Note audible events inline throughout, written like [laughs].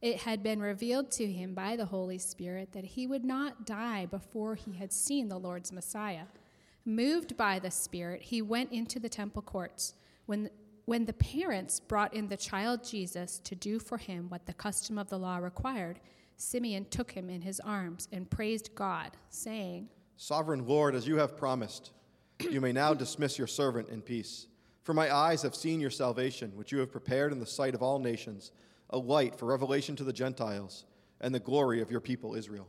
It had been revealed to him by the Holy Spirit that he would not die before he had seen the Lord's Messiah. Moved by the Spirit, he went into the temple courts. When, when the parents brought in the child Jesus to do for him what the custom of the law required, Simeon took him in his arms and praised God, saying, Sovereign Lord, as you have promised, you may now dismiss your servant in peace. For my eyes have seen your salvation, which you have prepared in the sight of all nations a light for revelation to the Gentiles, and the glory of your people Israel.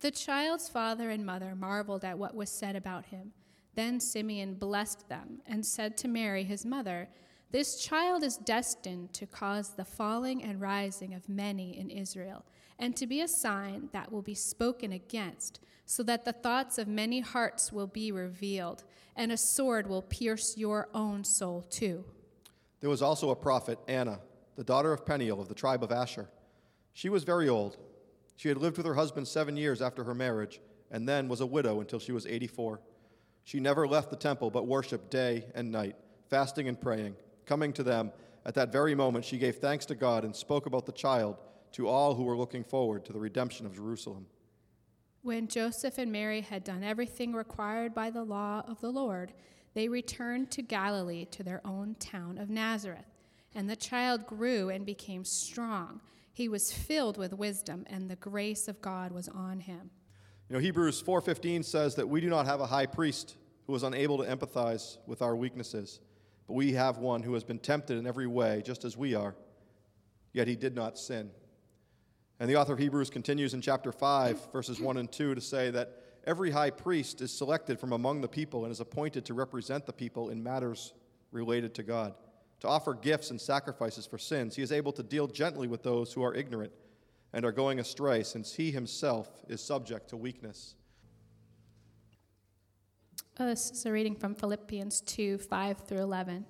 The child's father and mother marveled at what was said about him. Then Simeon blessed them and said to Mary, his mother, This child is destined to cause the falling and rising of many in Israel, and to be a sign that will be spoken against, so that the thoughts of many hearts will be revealed, and a sword will pierce your own soul too. There was also a prophet, Anna the daughter of Penuel of the tribe of Asher. She was very old. She had lived with her husband seven years after her marriage, and then was a widow until she was 84. She never left the temple, but worshiped day and night, fasting and praying. Coming to them, at that very moment, she gave thanks to God and spoke about the child to all who were looking forward to the redemption of Jerusalem. When Joseph and Mary had done everything required by the law of the Lord, they returned to Galilee to their own town of Nazareth. And the child grew and became strong. He was filled with wisdom, and the grace of God was on him. You know, Hebrews 4:15 says that we do not have a high priest who is unable to empathize with our weaknesses, but we have one who has been tempted in every way, just as we are, yet he did not sin. And the author of Hebrews continues in chapter 5, verses 1 and 2, to say that every high priest is selected from among the people and is appointed to represent the people in matters related to God to offer gifts and sacrifices for sins. He is able to deal gently with those who are ignorant and are going astray, since he himself is subject to weakness. Oh, this is a reading from Philippians 2 5 through 11.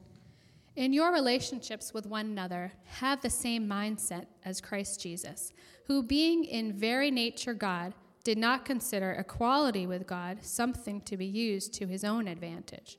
In your relationships with one another, have the same mindset as Christ Jesus, who, being in very nature God, did not consider equality with God something to be used to his own advantage.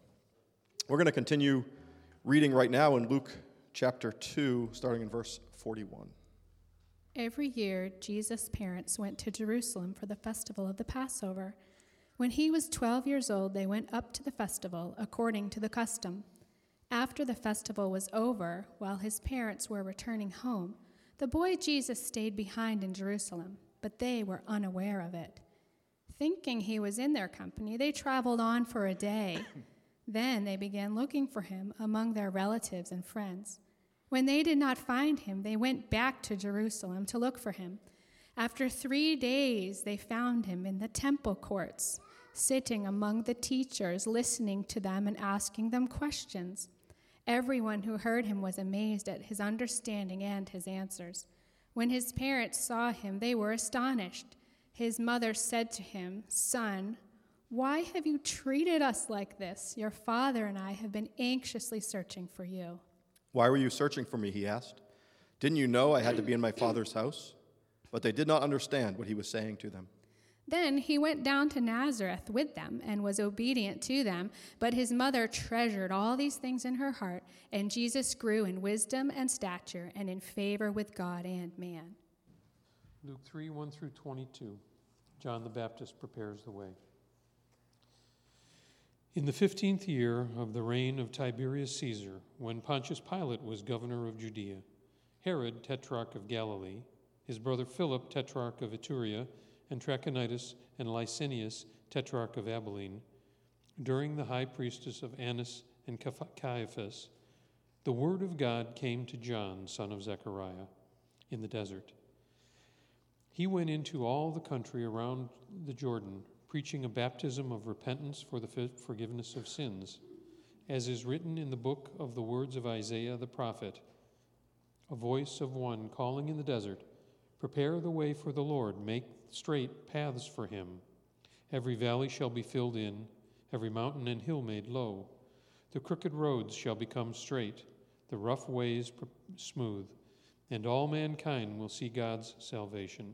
We're going to continue reading right now in Luke chapter 2, starting in verse 41. Every year, Jesus' parents went to Jerusalem for the festival of the Passover. When he was 12 years old, they went up to the festival according to the custom. After the festival was over, while his parents were returning home, the boy Jesus stayed behind in Jerusalem, but they were unaware of it. Thinking he was in their company, they traveled on for a day. Then they began looking for him among their relatives and friends. When they did not find him, they went back to Jerusalem to look for him. After three days, they found him in the temple courts, sitting among the teachers, listening to them and asking them questions. Everyone who heard him was amazed at his understanding and his answers. When his parents saw him, they were astonished. His mother said to him, Son, why have you treated us like this? Your father and I have been anxiously searching for you. Why were you searching for me? He asked. Didn't you know I had to be in my father's house? But they did not understand what he was saying to them. Then he went down to Nazareth with them and was obedient to them. But his mother treasured all these things in her heart, and Jesus grew in wisdom and stature and in favor with God and man. Luke 3 1 through 22. John the Baptist prepares the way. In the fifteenth year of the reign of Tiberius Caesar, when Pontius Pilate was governor of Judea, Herod, tetrarch of Galilee, his brother Philip, tetrarch of Iturea, and Trachonitis and Lysanias, tetrarch of Abilene, during the high priestess of Annas and Caiaphas, the word of God came to John, son of Zechariah, in the desert. He went into all the country around the Jordan, preaching a baptism of repentance for the forgiveness of sins, as is written in the book of the words of Isaiah the prophet a voice of one calling in the desert, Prepare the way for the Lord, make straight paths for him. Every valley shall be filled in, every mountain and hill made low. The crooked roads shall become straight, the rough ways smooth, and all mankind will see God's salvation.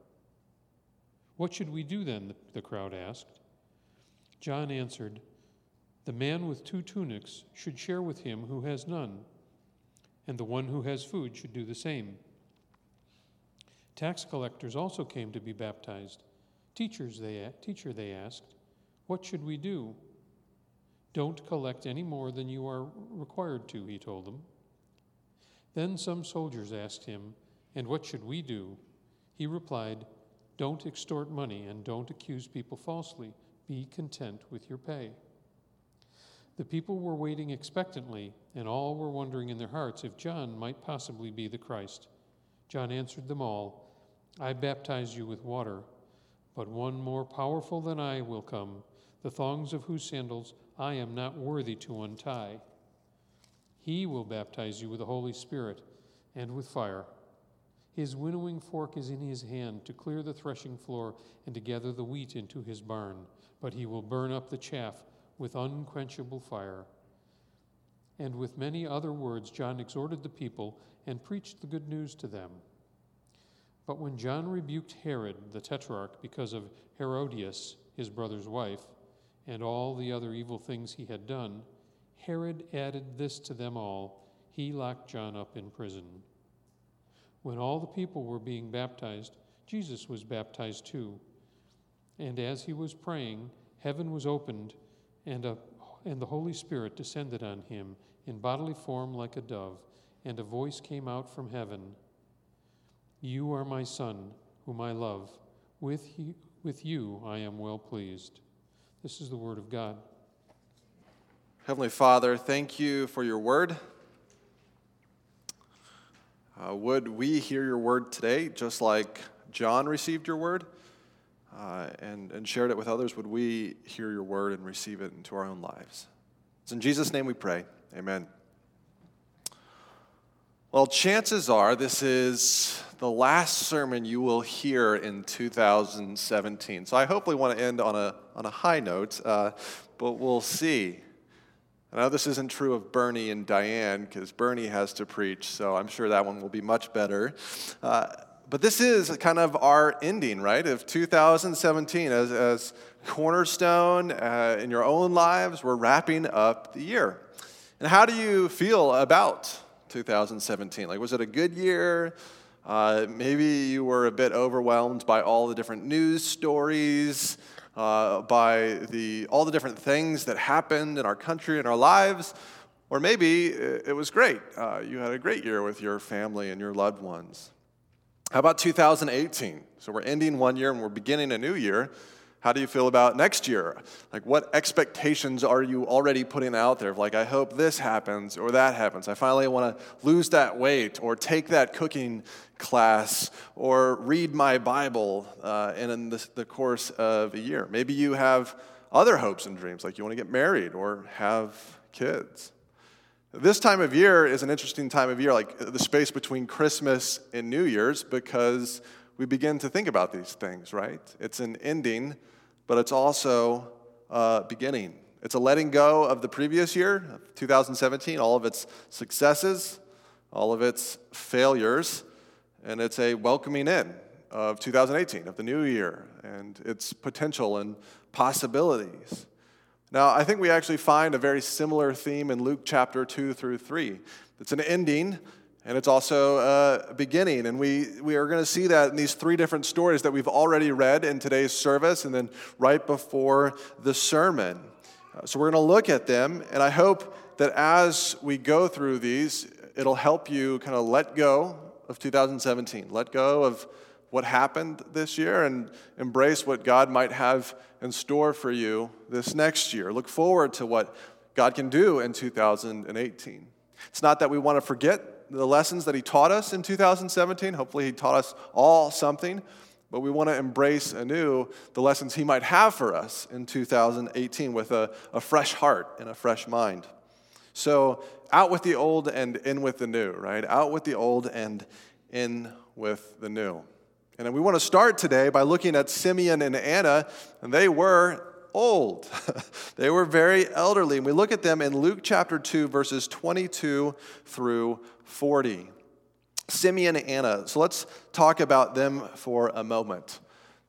What should we do then? the crowd asked. John answered, The man with two tunics should share with him who has none, and the one who has food should do the same. Tax collectors also came to be baptized. Teachers, they, teacher, they asked, What should we do? Don't collect any more than you are required to, he told them. Then some soldiers asked him, And what should we do? He replied, Don't extort money and don't accuse people falsely. Be content with your pay. The people were waiting expectantly, and all were wondering in their hearts if John might possibly be the Christ. John answered them all I baptize you with water, but one more powerful than I will come, the thongs of whose sandals I am not worthy to untie. He will baptize you with the Holy Spirit and with fire. His winnowing fork is in his hand to clear the threshing floor and to gather the wheat into his barn, but he will burn up the chaff with unquenchable fire. And with many other words, John exhorted the people and preached the good news to them. But when John rebuked Herod the tetrarch because of Herodias, his brother's wife, and all the other evil things he had done, Herod added this to them all he locked John up in prison. When all the people were being baptized, Jesus was baptized too. And as he was praying, heaven was opened, and, a, and the Holy Spirit descended on him in bodily form like a dove, and a voice came out from heaven You are my Son, whom I love. With, he, with you I am well pleased. This is the word of God. Heavenly Father, thank you for your word. Uh, would we hear your word today just like John received your word uh, and, and shared it with others? Would we hear your word and receive it into our own lives? It's in Jesus' name we pray. Amen. Well, chances are this is the last sermon you will hear in 2017. So I hopefully want to end on a, on a high note, uh, but we'll see. I know this isn't true of Bernie and Diane because Bernie has to preach, so I'm sure that one will be much better. Uh, but this is kind of our ending, right, of 2017 as, as Cornerstone uh, in your own lives. We're wrapping up the year. And how do you feel about 2017? Like, was it a good year? Uh, maybe you were a bit overwhelmed by all the different news stories, uh, by the, all the different things that happened in our country and our lives. Or maybe it was great. Uh, you had a great year with your family and your loved ones. How about 2018? So we're ending one year and we're beginning a new year. How do you feel about next year? Like, what expectations are you already putting out there? Like, I hope this happens or that happens. I finally want to lose that weight or take that cooking class or read my Bible uh, in the, the course of a year. Maybe you have other hopes and dreams, like you want to get married or have kids. This time of year is an interesting time of year, like the space between Christmas and New Year's, because we begin to think about these things, right? It's an ending but it's also a beginning. It's a letting go of the previous year, 2017, all of its successes, all of its failures, and it's a welcoming in of 2018, of the new year, and its potential and possibilities. Now, I think we actually find a very similar theme in Luke chapter 2 through 3. It's an ending and it's also a beginning. And we, we are going to see that in these three different stories that we've already read in today's service and then right before the sermon. Uh, so we're going to look at them, and I hope that as we go through these, it'll help you kind of let go of 2017, let go of what happened this year, and embrace what God might have in store for you this next year. Look forward to what God can do in 2018. It's not that we want to forget the lessons that He taught us in 2017. Hopefully, He taught us all something, but we want to embrace anew the lessons He might have for us in 2018 with a, a fresh heart and a fresh mind. So, out with the old and in with the new, right? Out with the old and in with the new. And we want to start today by looking at Simeon and Anna, and they were old. [laughs] they were very elderly. And we look at them in Luke chapter 2, verses 22 through 40. Simeon and Anna. So let's talk about them for a moment.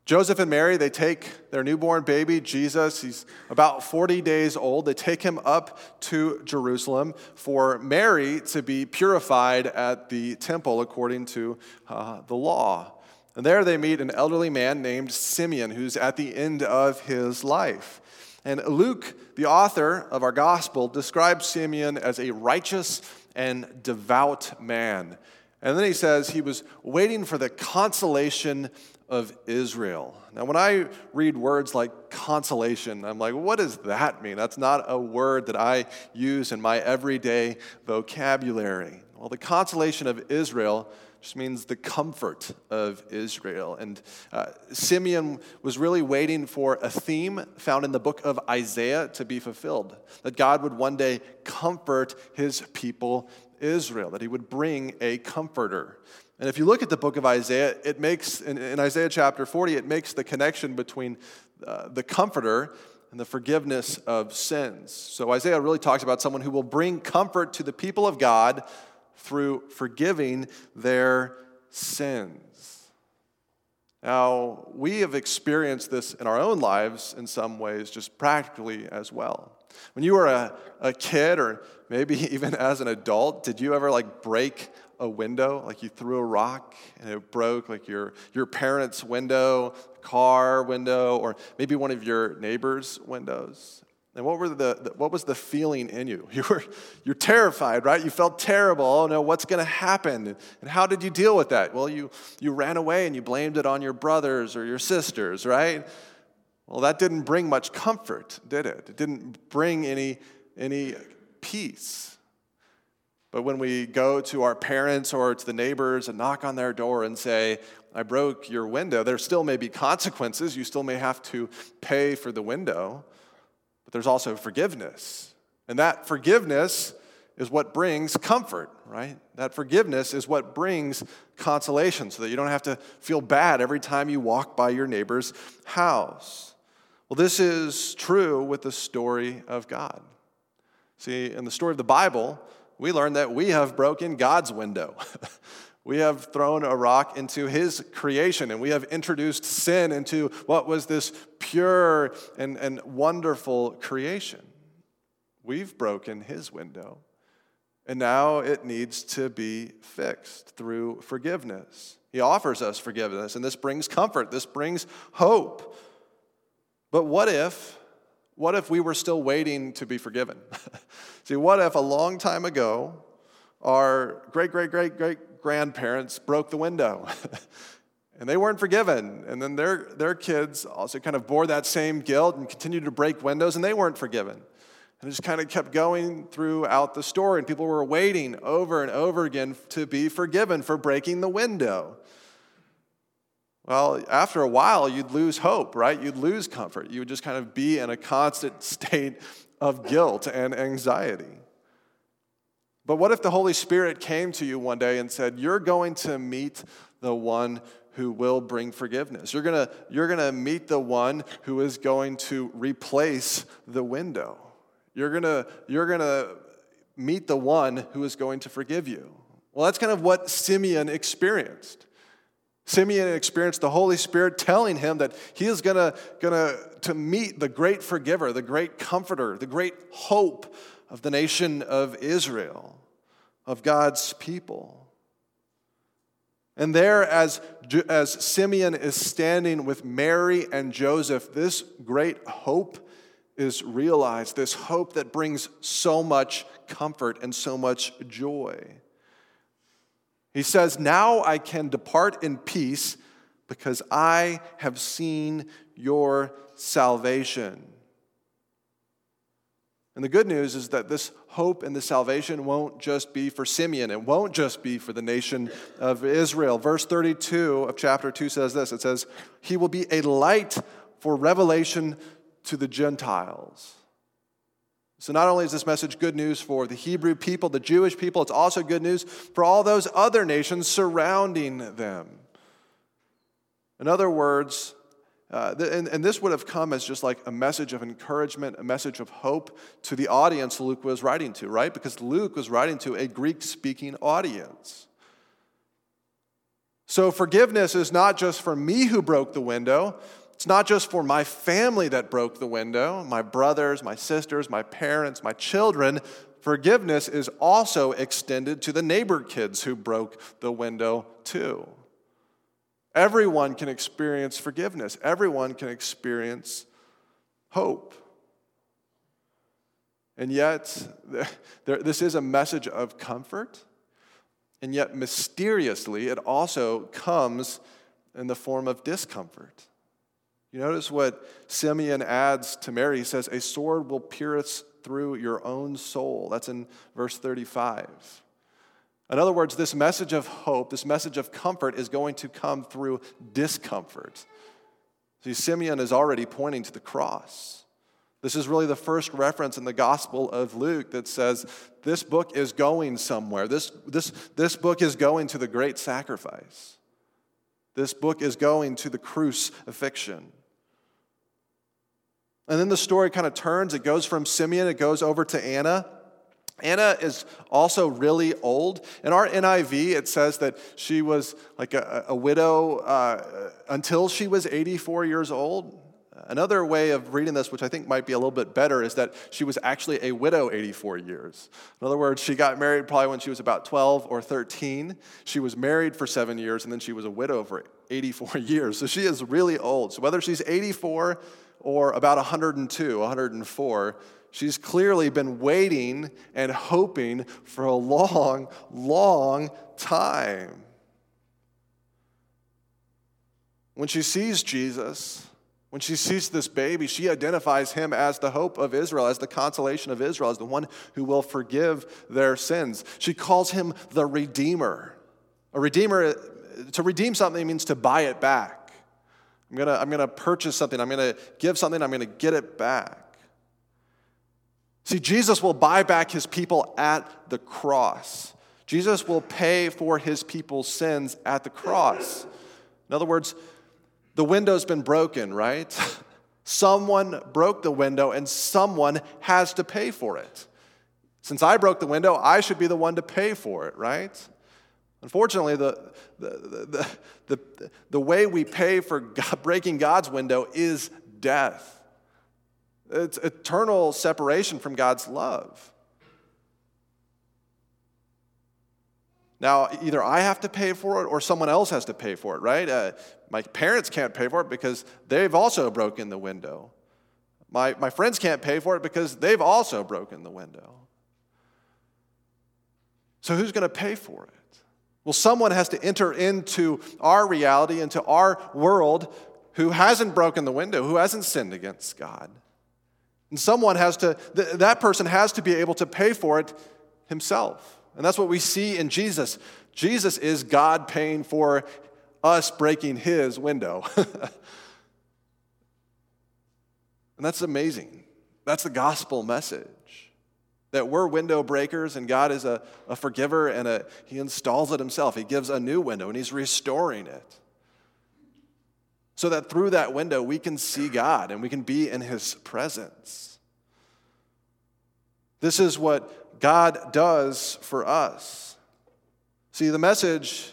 Joseph and Mary, they take their newborn baby, Jesus, he's about 40 days old. They take him up to Jerusalem for Mary to be purified at the temple according to uh, the law. And there they meet an elderly man named Simeon, who's at the end of his life. And Luke, the author of our gospel, describes Simeon as a righteous and devout man. And then he says he was waiting for the consolation of Israel. Now, when I read words like consolation, I'm like, what does that mean? That's not a word that I use in my everyday vocabulary. Well, the consolation of Israel just means the comfort of Israel. And uh, Simeon was really waiting for a theme found in the book of Isaiah to be fulfilled that God would one day comfort his people, Israel, that he would bring a comforter. And if you look at the book of Isaiah, it makes, in, in Isaiah chapter 40, it makes the connection between uh, the comforter and the forgiveness of sins. So Isaiah really talks about someone who will bring comfort to the people of God through forgiving their sins. Now, we have experienced this in our own lives in some ways, just practically as well. When you were a, a kid, or maybe [laughs] even as an adult, did you ever like break a window? Like you threw a rock and it broke, like your, your parents' window, car window, or maybe one of your neighbor's windows? And what, were the, the, what was the feeling in you? [laughs] You were you're terrified, right? You felt terrible. Oh no, what's going to happen? And how did you deal with that? Well, you, you ran away and you blamed it on your brothers or your sisters, right? Well, that didn't bring much comfort, did it? It didn't bring any, any peace. But when we go to our parents or to the neighbors and knock on their door and say, I broke your window, there still may be consequences. You still may have to pay for the window. But there's also forgiveness. And that forgiveness is what brings comfort, right? That forgiveness is what brings consolation so that you don't have to feel bad every time you walk by your neighbor's house. Well, this is true with the story of God. See, in the story of the Bible, we learn that we have broken God's window. [laughs] We have thrown a rock into his creation and we have introduced sin into what was this pure and, and wonderful creation. We've broken his window. And now it needs to be fixed through forgiveness. He offers us forgiveness, and this brings comfort, this brings hope. But what if, what if we were still waiting to be forgiven? [laughs] See, what if a long time ago, our great, great, great, great grandparents broke the window [laughs] and they weren't forgiven. And then their, their kids also kind of bore that same guilt and continued to break windows and they weren't forgiven. And it just kind of kept going throughout the story, and people were waiting over and over again to be forgiven for breaking the window. Well, after a while, you'd lose hope, right? You'd lose comfort. You would just kind of be in a constant [laughs] state of guilt and anxiety. But what if the Holy Spirit came to you one day and said, You're going to meet the one who will bring forgiveness? You're going to, you're going to meet the one who is going to replace the window. You're going to, you're going to meet the one who is going to forgive you. Well, that's kind of what Simeon experienced. Simeon experienced the Holy Spirit telling him that he is gonna, gonna to meet the great forgiver, the great comforter, the great hope of the nation of Israel, of God's people. And there, as, as Simeon is standing with Mary and Joseph, this great hope is realized, this hope that brings so much comfort and so much joy. He says, Now I can depart in peace because I have seen your salvation. And the good news is that this hope and the salvation won't just be for Simeon. It won't just be for the nation of Israel. Verse 32 of chapter 2 says this it says, He will be a light for revelation to the Gentiles. So, not only is this message good news for the Hebrew people, the Jewish people, it's also good news for all those other nations surrounding them. In other words, uh, and, and this would have come as just like a message of encouragement, a message of hope to the audience Luke was writing to, right? Because Luke was writing to a Greek speaking audience. So forgiveness is not just for me who broke the window, it's not just for my family that broke the window, my brothers, my sisters, my parents, my children. Forgiveness is also extended to the neighbor kids who broke the window too. Everyone can experience forgiveness, everyone can experience hope. And yet, [laughs] this is a message of comfort, and yet mysteriously, it also comes in the form of discomfort. You notice what Simeon adds to Mary. He says, A sword will pierce through your own soul. That's in verse 35. In other words, this message of hope, this message of comfort is going to come through discomfort. See, Simeon is already pointing to the cross. This is really the first reference in the Gospel of Luke that says this book is going somewhere. This, this, this book is going to the great sacrifice. This book is going to the crucifixion. And then the story kind of turns. It goes from Simeon, it goes over to Anna. Anna is also really old. In our NIV, it says that she was like a, a widow uh, until she was 84 years old. Another way of reading this, which I think might be a little bit better, is that she was actually a widow 84 years. In other words, she got married probably when she was about 12 or 13. She was married for seven years, and then she was a widow for 84 [laughs] years. So she is really old. So whether she's 84 or about 102, 104, she's clearly been waiting and hoping for a long, long time. When she sees Jesus, when she sees this baby, she identifies him as the hope of Israel, as the consolation of Israel, as the one who will forgive their sins. She calls him the Redeemer. A Redeemer, to redeem something means to buy it back. I'm to I'm to purchase something. I'm to give something. I'm to get it back. See, Jesus will buy back his people at the cross. Jesus will pay for his people's sins at the cross. In other words, the window's been broken, right? [laughs] someone broke the window and someone has to pay for it. Since I broke the window, I should be the one to pay for it, right? Unfortunately, the, the, the, the, way we pay for [laughs] breaking God's window is death. It's eternal separation from God's love. Now, either I have to pay for it or someone else has to pay for it, right? Uh, my parents can't pay for it because they've also broken the window. My, my friends can't pay for it because they've also broken the window. So, who's going to pay for it? Well, someone has to enter into our reality, into our world, who hasn't broken the window, who hasn't sinned against God. And someone has to, that person has to be able to pay for it himself. And that's what we see in Jesus. Jesus is God paying for us breaking his window. [laughs] and that's amazing. That's the gospel message that we're window breakers and God is a, a forgiver and a, He installs it Himself. He gives a new window and He's restoring it. So that through that window we can see God and we can be in His presence. This is what God does for us. See, the message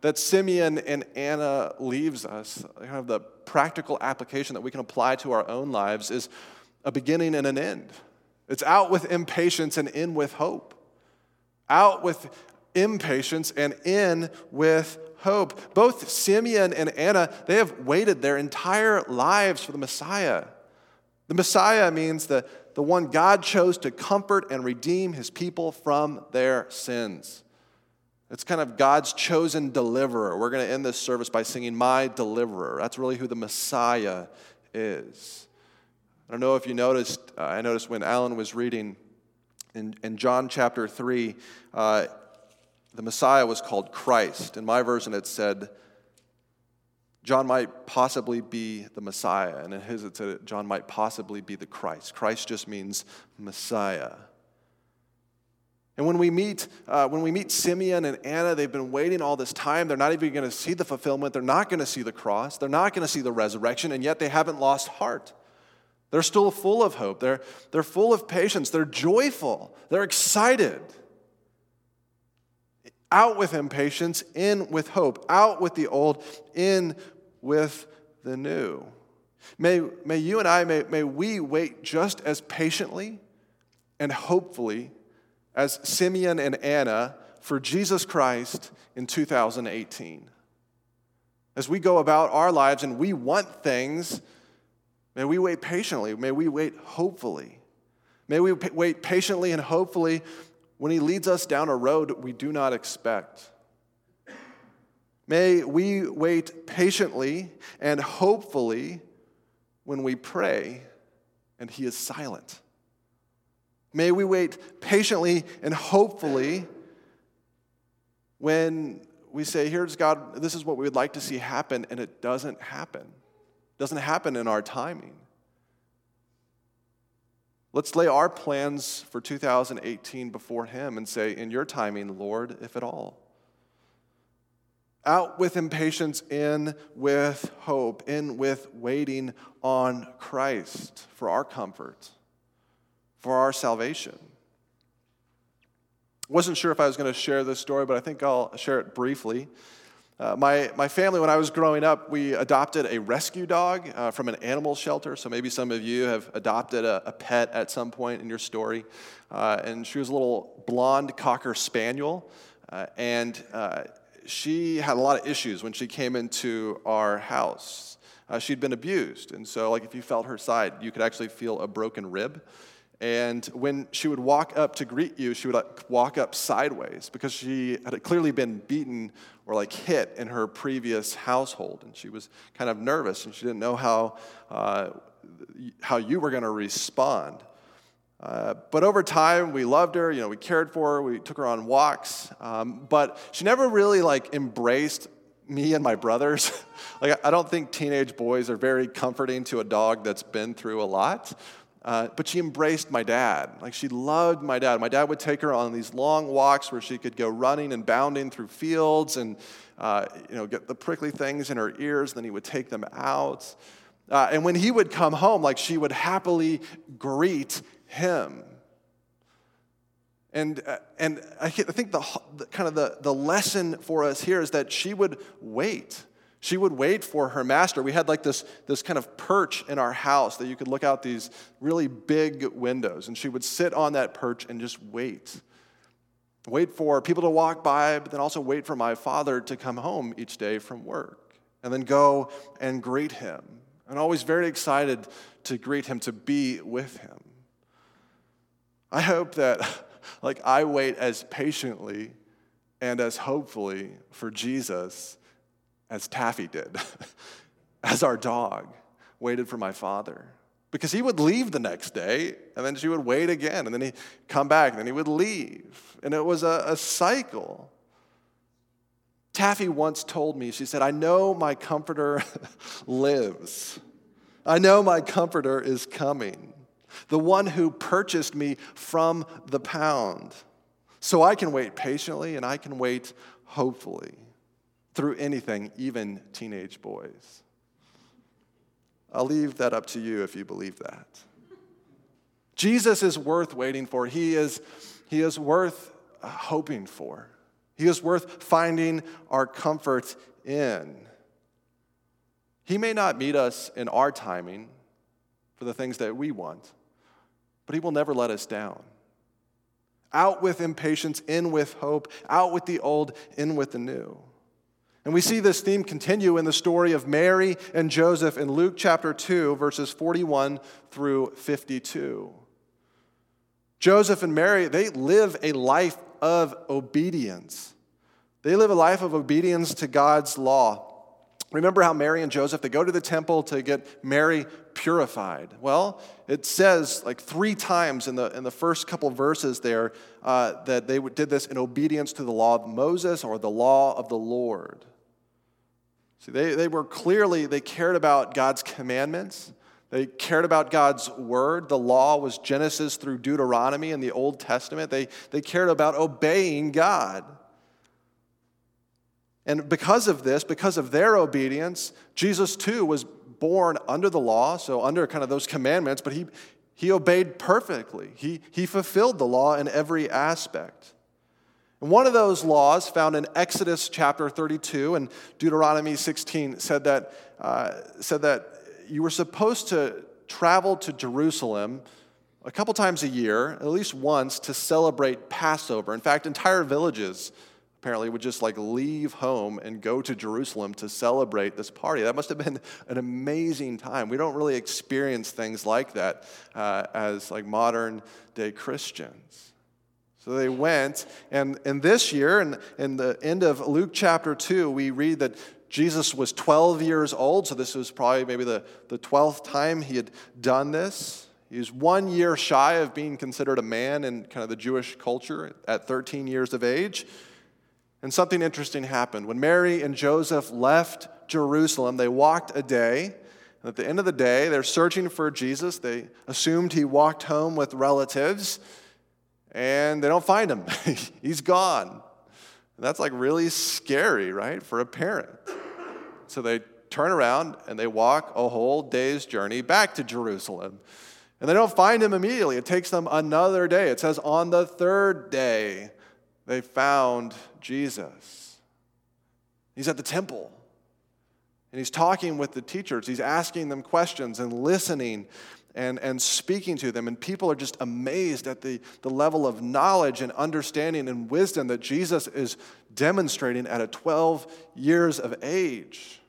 that Simeon and Anna leaves us, kind of the practical application that we can apply to our own lives, is a beginning and an end. It's out with impatience and in with hope. Out with impatience and in with hope. Both Simeon and Anna, they have waited their entire lives for the Messiah. The Messiah means the, the one God chose to comfort and redeem his people from their sins. It's kind of God's chosen deliverer. We're going to end this service by singing, My Deliverer. That's really who the Messiah is. I don't know if you noticed, uh, I noticed when Alan was reading in, in John chapter 3, uh, the Messiah was called Christ. In my version, it said, John might possibly be the Messiah. And in his, it said, John might possibly be the Christ. Christ just means Messiah. And when we meet, uh, when we meet Simeon and Anna, they've been waiting all this time. They're not even going to see the fulfillment. They're not going to see the cross. They're not going to see the resurrection, and yet they haven't lost heart. They're still full of hope. They're, they're full of patience. They're joyful. They're excited. Out with impatience, in with hope. Out with the old, in with the new. May, may you and I, may, may we wait just as patiently and hopefully as Simeon and Anna for Jesus Christ in 2018. As we go about our lives and we want things, may we wait patiently. May we wait hopefully. May we wait patiently and hopefully when He leads us down a road we do not expect. May we wait patiently and hopefully when we pray and He is silent. May we wait patiently and hopefully when we say, Here's God, this is what we would like to see happen, and it doesn't happen. It doesn't happen in our timing. Let's lay our plans for 2018 before Him and say, In your timing, Lord, if at all. Out with impatience, in with hope, in with waiting on Christ for our comfort, for our salvation. Wasn't sure if I was going to share this story, but I think I'll share it briefly. Uh, my, my family, when I was growing up, we adopted a rescue dog uh, from an animal shelter. So maybe some of you have adopted a, a pet at some point in your story. Uh, and she was a little blonde cocker spaniel. Uh, and uh, she had a lot of issues when she came into our house. She'd been abused. And so, like, if you felt her side, you could actually feel a broken rib. And when she would walk up to greet you, she would like, walk up sideways because she had clearly been beaten or like hit in her previous household. And she was kind of nervous and she didn't know how, uh, how you were going to respond. Uh, but over time, we loved her. You know, we cared for her. We took her on walks. Um, but she never really like embraced me and my brothers. [laughs] like, I don't think teenage boys are very comforting to a dog that's been through a lot. Uh, but she embraced my dad. Like she loved my dad. My dad would take her on these long walks where she could go running and bounding through fields and uh, you know get the prickly things in her ears. Then he would take them out. Uh, and when he would come home, like she would happily greet him. And, uh, and I think the, the kind of the, the lesson for us here is that she would wait. She would wait for her master. We had like this, this kind of perch in our house that you could look out these really big windows, and she would sit on that perch and just wait. Wait for people to walk by, but then also wait for my father to come home each day from work, and then go and greet him. And always very excited to greet him, to be with him. I hope that, [laughs] like, I wait as patiently and as hopefully for Jesus as Taffy did, [laughs] as our dog waited for my father. Because he would leave the next day, and then she would wait again, and then he'd come back, and then he would leave. And it was a, a cycle. Taffy once told me, she said, I know my comforter [laughs] lives. I know my comforter is coming, the one who purchased me from the pound. So I can wait patiently and I can wait hopefully through anything, even teenage boys. I'll leave that up to you if you believe that. Jesus is worth waiting for. He is, he is worth uh, hoping for. He is worth finding our comfort in. He may not meet us in our timing for the things that we want, but He will never let us down. Out with impatience, in with hope, out with the old, in with the new. And we see this theme continue in the story of Mary and Joseph in Luke chapter 2, verses 41 through 52. Joseph and Mary, they live a life of obedience. They live a life of obedience to God's law. Remember how Mary and Joseph, they go to the temple to get Mary purified. Well, it says like three times in the, in the first couple verses there uh, that they did this in obedience to the law of Moses or the law of the Lord. See, they, they were clearly, they cared about God's commandments. They cared about God's word. The law was Genesis through Deuteronomy in the Old Testament. They, they cared about obeying God. And because of this, because of their obedience, Jesus too was born under the law, so under kind of those commandments, but he, he obeyed perfectly. He, he fulfilled the law in every aspect. And one of those laws found in Exodus chapter 32 and Deuteronomy 16 said that, uh, said that you were supposed to travel to Jerusalem a couple times a year, at least once, to celebrate Passover. In fact, entire villages apparently would just like leave home and go to Jerusalem to celebrate this party. That must have been an amazing time. We don't really experience things like that uh, as like modern day Christians. So they went, and, and this year, in, in the end of Luke chapter 2, we read that Jesus was 12 years old, so this was probably maybe the, the 12th time he had done this. He was one year shy of being considered a man in kind of the Jewish culture at 13 years of age. And something interesting happened. When Mary and Joseph left Jerusalem, they walked a day. And at the end of the day, they're searching for Jesus. They assumed he walked home with relatives and they don't find him. [laughs] He's gone. And that's like really scary, right, for a parent. So they turn around and they walk a whole day's journey back to Jerusalem. And they don't find him immediately. It takes them another day. It says on the third day, they found Jesus. He's at the temple. And he's talking with the teachers. He's asking them questions and listening and, and speaking to them. And people are just amazed at the, the level of knowledge and understanding and wisdom that Jesus is demonstrating at a 12 years of age.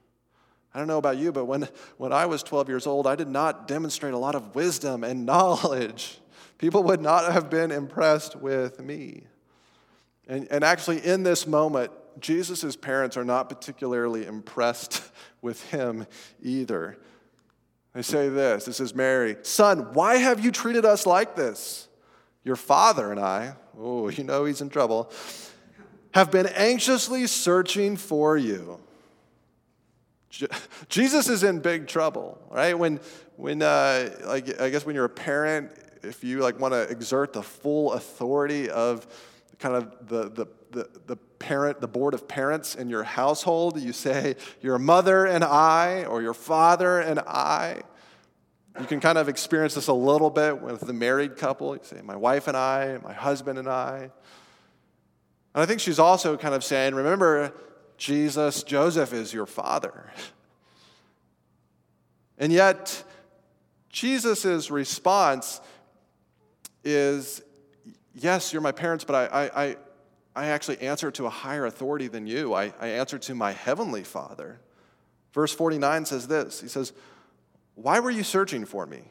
I don't know about you, but when, when I was 12 years old, I did not demonstrate a lot of wisdom and [laughs] knowledge. People would not have been impressed with me. And, and actually, in this moment, Jesus' parents are not particularly impressed [laughs] with him either. They say this this is Mary, Son, why have you treated us like this? Your father and I, oh, you know he's in trouble, have been anxiously searching for you. Jesus is in big trouble, right? When, when uh, like, I guess when you're a parent, if you like want to exert the full authority of kind of the, the, the, the parent, the board of parents in your household. You say your mother and I, or your father and I. You can kind of experience this a little bit with the married couple. You say, my wife and I, my husband and I. And I think she's also kind of saying, remember, Jesus, Joseph is your father. And yet, Jesus' response is, yes, you're my parents, but I, I, I actually answer to a higher authority than you. I, I answer to my heavenly Father. Verse 49 says this He says, Why were you searching for me?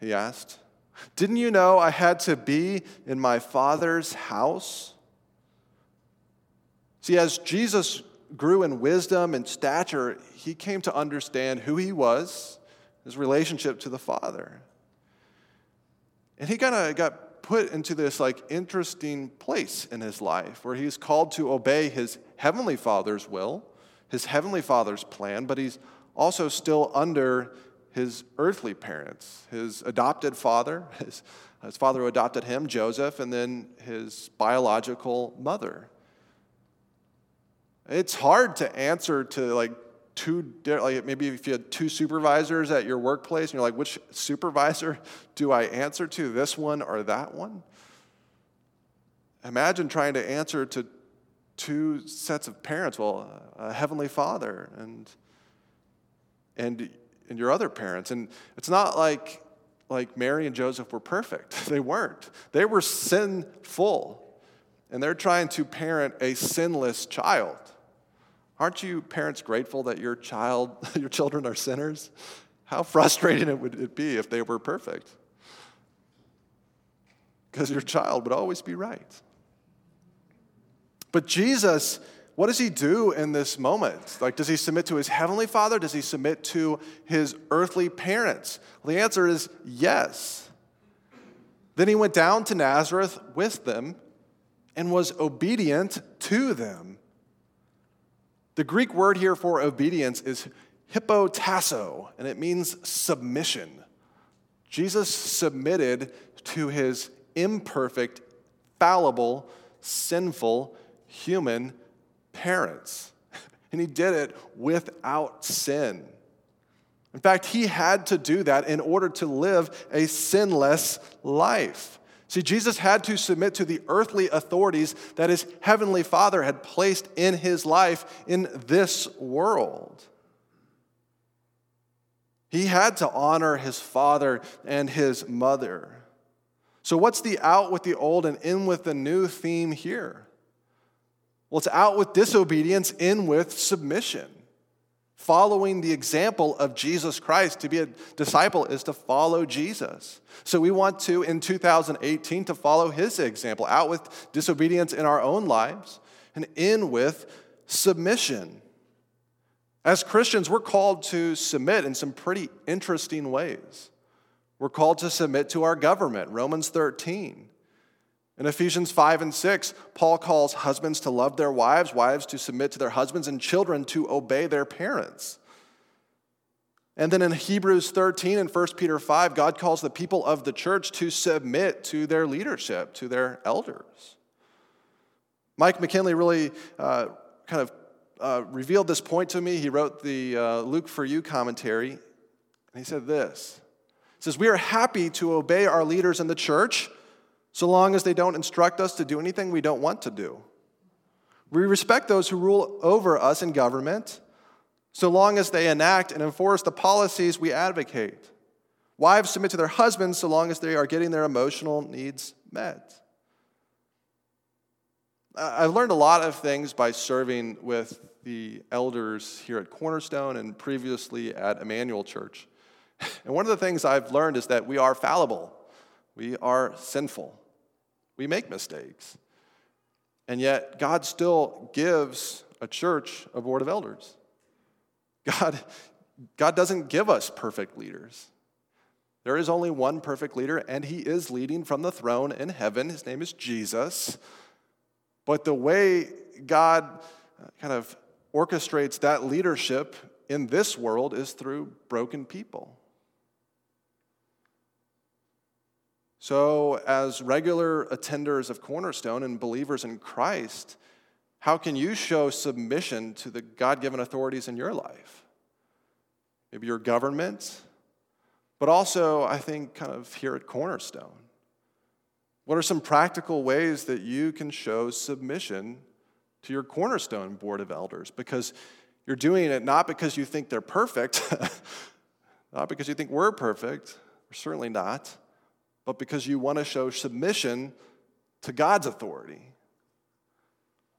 He asked. Didn't you know I had to be in my Father's house? See, as Jesus grew in wisdom and stature, he came to understand who he was, his relationship to the Father. And he kind of got put into this like interesting place in his life where he's called to obey his heavenly father's will, his heavenly father's plan, but he's also still under his earthly parents, his adopted father, [laughs] his, his father who adopted him, Joseph, and then his biological mother. It's hard to answer to like two, like maybe if you had two supervisors at your workplace and you're like, which supervisor do I answer to, this one or that one? Imagine trying to answer to two sets of parents well, a heavenly father and, and, and your other parents. And it's not like, like Mary and Joseph were perfect, [laughs] they weren't. They were sinful, and they're trying to parent a sinless child. Aren't you parents grateful that your child, [laughs] your children are sinners? How frustrating it would it be if they were perfect? Because your child would always be right. But Jesus, what does he do in this moment? Like, does he submit to his heavenly father? Does he submit to his earthly parents? Well, the answer is yes. Then he went down to Nazareth with them and was obedient to them. The Greek word here for obedience is hypotasso, and it means submission. Jesus submitted to his imperfect, fallible, sinful, human parents. [laughs] And he did it without sin. In fact, he had to do that in order to live a sinless life. See, Jesus had to submit to the earthly authorities that his heavenly Father had placed in his life in this world. He had to honor his father and his mother. So, what's the out with the old and in with the new theme here? Well, it's out with disobedience, in with submission. Following the example of Jesus Christ. To be a disciple is to follow Jesus. So we want to, in 2018, to follow his example, out with disobedience in our own lives and in with submission. As Christians, we're called to submit in some pretty interesting ways. We're called to submit to our government, Romans 13. In Ephesians 5 and 6, Paul calls husbands to love their wives, wives to submit to their husbands, and children to obey their parents. And then in Hebrews 13 and 1 Peter 5, God calls the people of the church to submit to their leadership, to their elders. Mike McKinley really uh, kind of uh, revealed this point to me. He wrote the uh, Luke for You commentary, and he said this. He says, We are happy to obey our leaders in the church so long as they don't instruct us to do anything we don't want to do. We respect those who rule over us in government, so long as they enact and enforce the policies we advocate. Wives submit to their husbands so long as they are getting their emotional needs met. I've learned a lot of things by serving with the elders here at Cornerstone and previously at Emmanuel Church. [laughs] And one of the things I've learned is that we are fallible. We are sinful. We make mistakes. And yet, God still gives a church a board of elders. God, God doesn't give us perfect leaders. There is only one perfect leader, and he is leading from the throne in heaven. His name is Jesus. But the way God uh, kind of orchestrates that leadership in this world is through broken people. So, as regular attenders of Cornerstone and believers in Christ, how can you show submission to the God given authorities in your life? Maybe your government, but also, I think, kind of here at Cornerstone. What are some practical ways that you can show submission to your Cornerstone Board of Elders? Because you're doing it not because you think they're perfect, [laughs] not because you think we're perfect, we're certainly not but because you want to show submission to God's authority.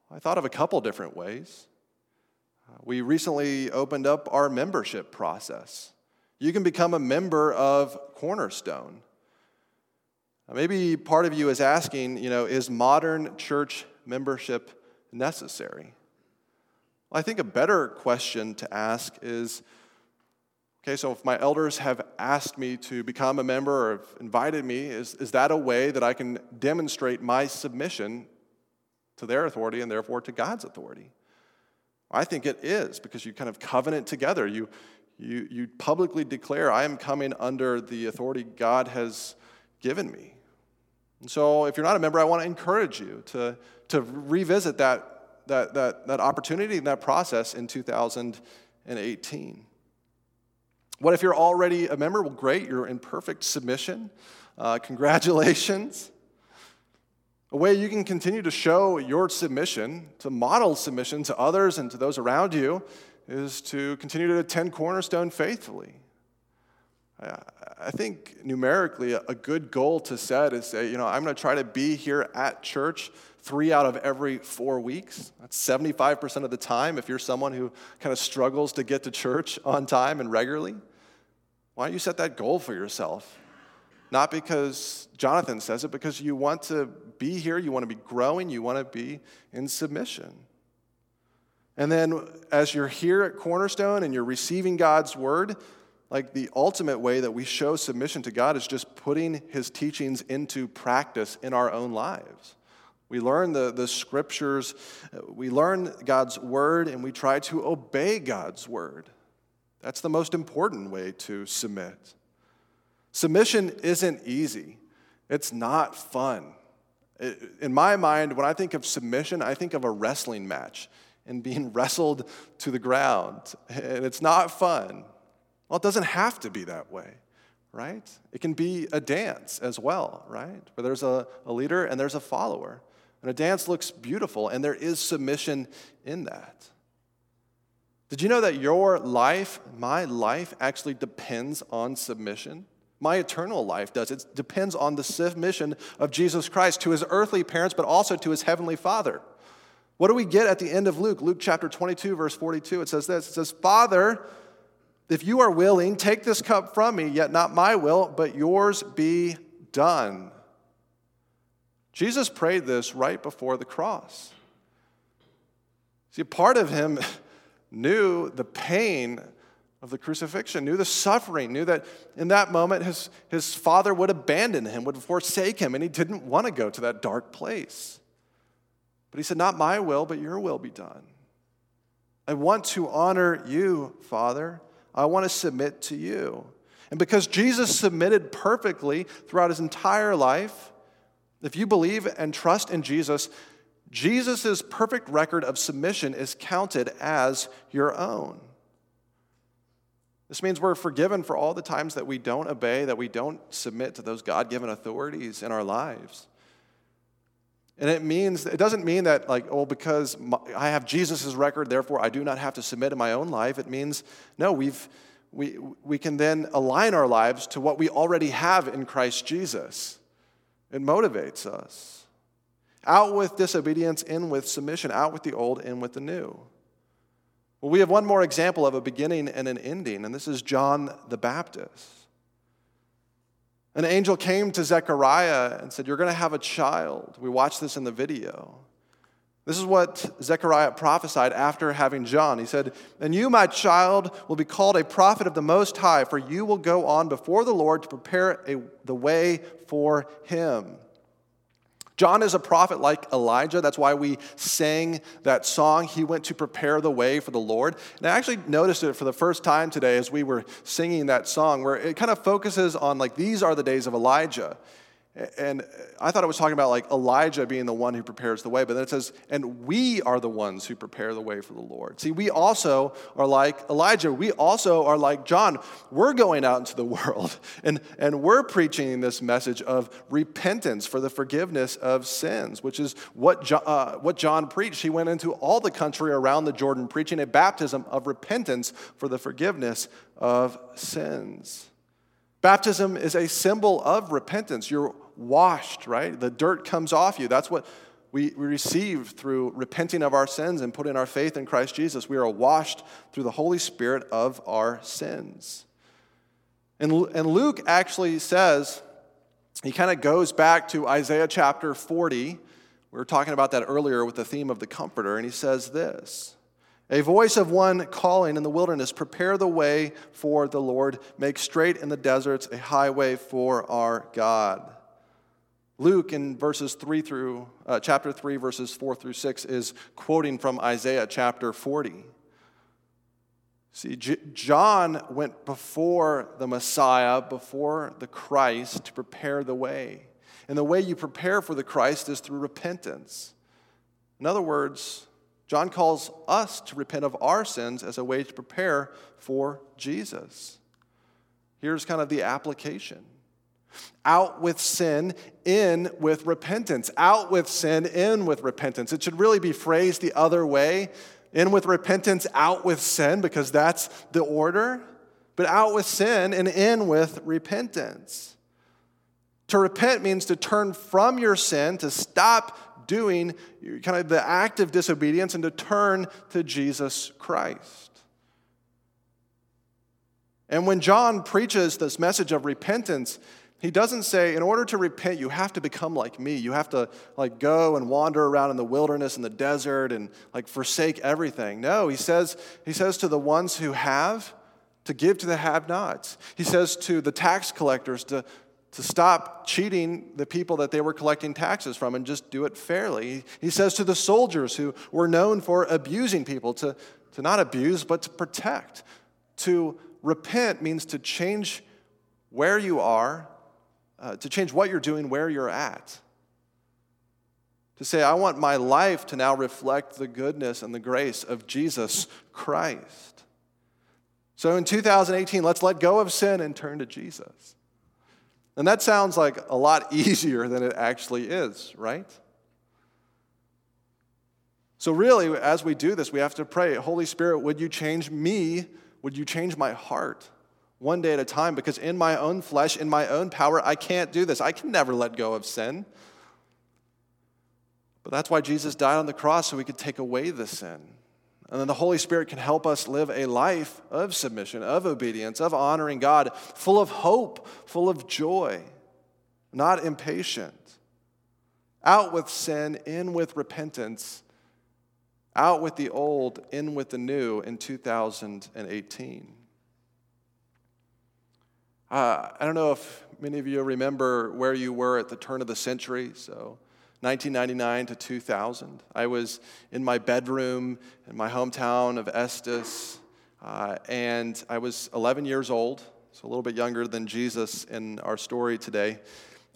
I thought of a couple different ways. Uh, we recently opened up our membership process. You can become a member of Cornerstone. Maybe part of you is asking, you know, is modern church membership necessary? I think a better question to ask is Okay, so if my elders have asked me to become a member or have invited me, is, is that a way that I can demonstrate my submission to their authority and therefore to God's authority? I think it is because you kind of covenant together. You, you, you publicly declare, I am coming under the authority God has given me. And so if you're not a member, I want to encourage you to, to revisit that, that, that, that opportunity and that process in 2018. What if you're already a member? Well, great, you're in perfect submission. Uh, congratulations. A way you can continue to show your submission, to model submission to others and to those around you, is to continue to attend Cornerstone faithfully. I think numerically, a good goal to set is say, you know, I'm going to try to be here at church three out of every four weeks. That's 75% of the time if you're someone who kind of struggles to get to church on time and regularly. Why don't you set that goal for yourself? Not because Jonathan says it, because you want to be here, you want to be growing, you want to be in submission. And then as you're here at Cornerstone and you're receiving God's word, like the ultimate way that we show submission to God is just putting his teachings into practice in our own lives. We learn the, the scriptures, we learn God's word, and we try to obey God's word. That's the most important way to submit. Submission isn't easy, it's not fun. In my mind, when I think of submission, I think of a wrestling match and being [laughs] wrestled to the ground. And it's not fun. Well, it doesn't have to be that way, right? It can be a dance as well, right? Where there's a, a leader and there's a follower. And a dance looks beautiful, and there is submission in that. Did you know that your life, my life, actually depends on submission? My eternal life does. It depends on the submission of Jesus Christ to his earthly parents, but also to his heavenly Father. What do we get at the end of Luke? Luke chapter 22, verse 42. It says this It says, Father, if you are willing, take this cup from me, yet not my will, but yours be done. Jesus prayed this right before the cross. See, part of him [laughs] knew the pain of the crucifixion, knew the suffering, knew that in that moment his, his father would abandon him, would forsake him, and he didn't want to go to that dark place. But he said, Not my will, but your will be done. I want to honor you, Father. I want to submit to you. And because Jesus submitted perfectly throughout his entire life, if you believe and trust in Jesus, Jesus' perfect record of submission is counted as your own. This means we're forgiven for all the times that we don't obey, that we don't submit to those God given authorities in our lives. And it means, it doesn't mean that, like, oh, because I have Jesus' record, therefore I do not have to submit in my own life. It means, no, we've, we, we can then align our lives to what we already have in Christ Jesus. It motivates us. Out with disobedience, in with submission, out with the old, in with the new. Well, we have one more example of a beginning and an ending, and this is John the Baptist. An angel came to Zechariah and said, You're going to have a child. We watched this in the video. This is what Zechariah prophesied after having John. He said, And you, my child, will be called a prophet of the Most High, for you will go on before the Lord to prepare a, the way for him. John is a prophet like Elijah. That's why we sang that song. He went to prepare the way for the Lord. And I actually noticed it for the first time today as we were singing that song, where it kind of focuses on like, these are the days of Elijah. And I thought it was talking about like Elijah being the one who prepares the way, but then it says, and we are the ones who prepare the way for the Lord. See, we also are like Elijah. We also are like John. We're going out into the [laughs] world and, and we're preaching this message of repentance for the forgiveness of sins, which is what uh, what John preached. He went into all the country around the Jordan preaching a baptism of repentance for the forgiveness of sins. Baptism is a symbol of repentance. You're washed, right? The dirt comes off you. That's what we, we receive through repenting of our sins and putting our faith in Christ Jesus. We are washed through the Holy Spirit of our sins. And, and Luke actually says, he kind of goes back to Isaiah chapter 40. We were talking about that earlier with the theme of the Comforter, and he says this a voice of one calling in the wilderness, prepare the way for the Lord, make straight in the deserts a highway for our God. Luke in verses 3 through uh, chapter 3 verses 4 through 6 is quoting from Isaiah chapter 40. See, J- John went before the Messiah, before the Christ to prepare the way. And the way you prepare for the Christ is through repentance. In other words, John calls us to repent of our sins as a way to prepare for Jesus. Here's kind of the application Out with sin, in with repentance. Out with sin, in with repentance. It should really be phrased the other way in with repentance, out with sin, because that's the order, but out with sin and in with repentance. To repent means to turn from your sin, to stop doing kind of the act of disobedience, and to turn to Jesus Christ. And when John preaches this message of repentance, he doesn't say, in order to repent, you have to become like me. You have to like go and wander around in the wilderness and the desert and like forsake everything. No, he says, he says to the ones who have to give to the have-nots. He says to the tax collectors to, to stop cheating the people that they were collecting taxes from and just do it fairly. He says to the soldiers who were known for abusing people to, to not abuse, but to protect. To repent means to change where you are uh, to change what you're doing, where you're at. To say, I want my life to now reflect the goodness and the grace of Jesus Christ. So in 2018, let's let go of sin and turn to Jesus. And that sounds like a lot [laughs] easier than it actually is, right? So, really, as we do this, we have to pray Holy Spirit, would you change me? Would you change my heart? one day at a time because in my own flesh, in my own power, I can't do this. I can never let go of sin. But that's why Jesus died on the cross so we could take away the sin. And then the Holy Spirit can help us live a life of submission, of obedience, of honoring God, full of hope, full of joy, not impatient. Out with sin, in with repentance, out with the old, in with the new in 2018. Uh, I don't know if many of you remember where you were at the turn of the century, so 1999 to 2000. I was in my bedroom in my hometown of Estes, uh, and I was 11 years old, so a little bit younger than Jesus in our story today.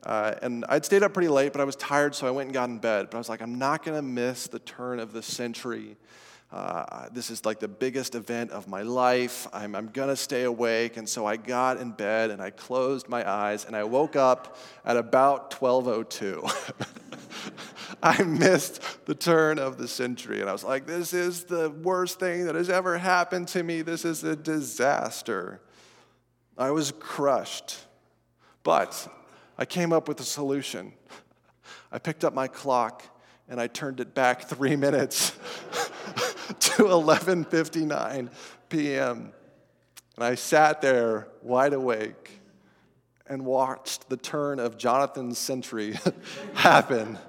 Uh, and I'd stayed up pretty late, but I was tired, so I went and got in bed. But I was like, I'm not going to miss the turn of the century uh, this is like the biggest event of my life. I'm, I'm going to stay awake. And so I got in bed and I closed my eyes and I woke up at about 1202. [laughs] I missed the turn of the century. And I was like, this is the worst thing that has ever happened to me. This is a disaster. I was crushed. But I came up with a solution. I picked up my clock and I turned it back three minutes [laughs] to 11:59 p.m. And I sat there wide awake and watched the turn of Jonathan's century [laughs] happen.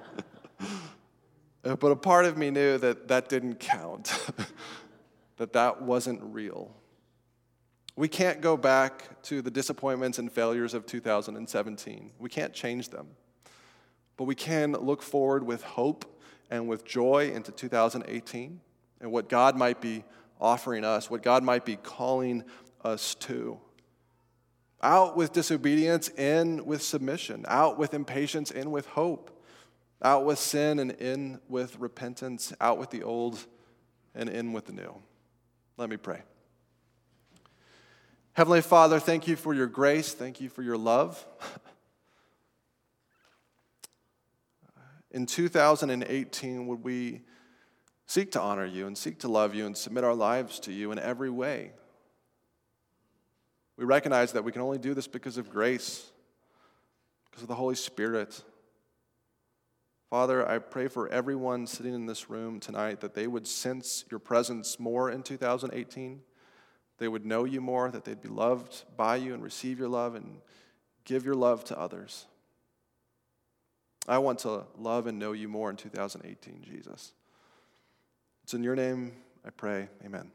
but a part of me knew that that didn't count, [laughs] that that wasn't real. We can't go back to the disappointments and failures of 2017. We can't change them. But we can look forward with hope and with joy into 2018 and what God might be offering us, what God might be calling us to. Out with disobedience, in with submission. Out with impatience, in with hope. Out with sin and in with repentance. Out with the old and in with the new. Let me pray. Heavenly Father, thank you for your grace. Thank you for your love. [laughs] In 2018, would we seek to honor you and seek to love you and submit our lives to you in every way. We recognize that we can only do this because of grace, because of the Holy Spirit. Father, I pray for everyone sitting in this room tonight that they would sense your presence more in 2018. They would know you more, that they'd be loved by you and receive your love and give your love to others. I want to love and know you more in 2018, Jesus. It's in your name I pray. Amen.